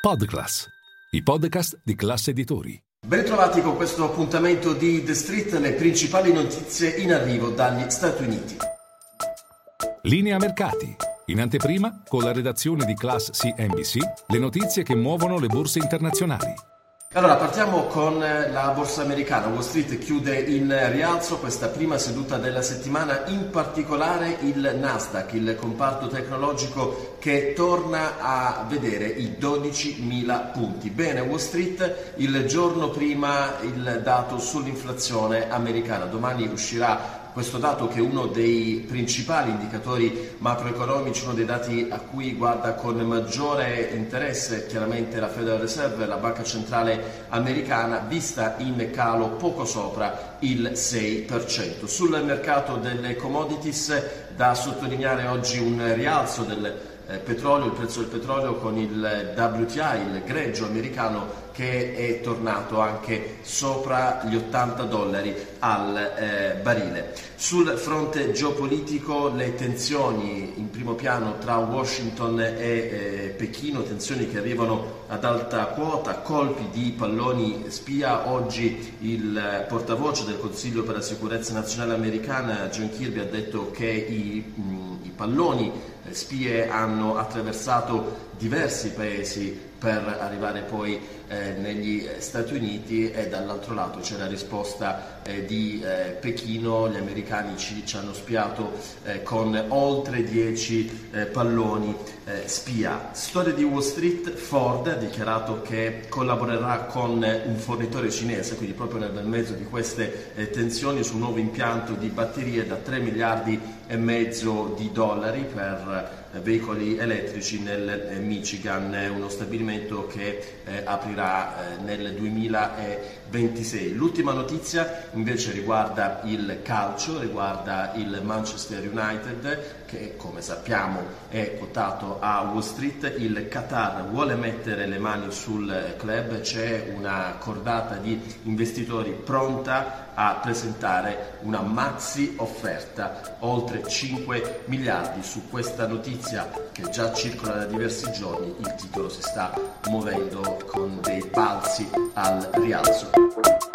Podclass, i podcast di classe editori. Ben trovati con questo appuntamento di The Street, le principali notizie in arrivo dagli Stati Uniti. Linea mercati. In anteprima, con la redazione di Class CNBC, le notizie che muovono le borse internazionali. Allora, partiamo con eh, la borsa americana. Wall Street chiude in rialzo questa prima seduta della settimana, in particolare il Nasdaq, il comparto tecnologico che torna a vedere i 12.000 punti. Bene, Wall Street il giorno prima il dato sull'inflazione americana. Domani uscirà questo dato che è uno dei principali indicatori macroeconomici, uno dei dati a cui guarda con maggiore interesse chiaramente la Federal Reserve, la banca centrale americana, vista in calo poco sopra il 6%. Sul mercato delle commodities da sottolineare oggi un rialzo del eh, petrolio, il prezzo del petrolio con il WTI, il greggio americano che è tornato anche sopra gli 80 dollari al eh, barile. Sul fronte geopolitico le tensioni in primo piano tra Washington e eh, Pechino, tensioni che arrivano ad alta quota, colpi di palloni spia. Oggi il portavoce del Consiglio per la sicurezza nazionale americana, John Kirby, ha detto che i, mh, i palloni eh, spie hanno attraversato diversi paesi per arrivare poi eh, negli Stati Uniti e dall'altro lato c'è la risposta eh, di eh, Pechino, gli americani ci, ci hanno spiato eh, con oltre 10 eh, palloni eh, spia. Storia di Wall Street, Ford ha dichiarato che collaborerà con un fornitore cinese, quindi proprio nel mezzo di queste tensioni su un nuovo impianto di batterie da 3 miliardi e mezzo di dollari per veicoli elettrici nel Michigan, uno stabilimento che eh, aprirà eh, nel 2026. L'ultima notizia invece riguarda il calcio, riguarda il Manchester United che come sappiamo è quotato a Wall Street, il Qatar vuole mettere le mani sul club, c'è una cordata di investitori pronta a presentare una maxi offerta, oltre 5 miliardi. Su questa notizia che già circola da diversi giorni, il titolo si sta muovendo con dei balzi al rialzo.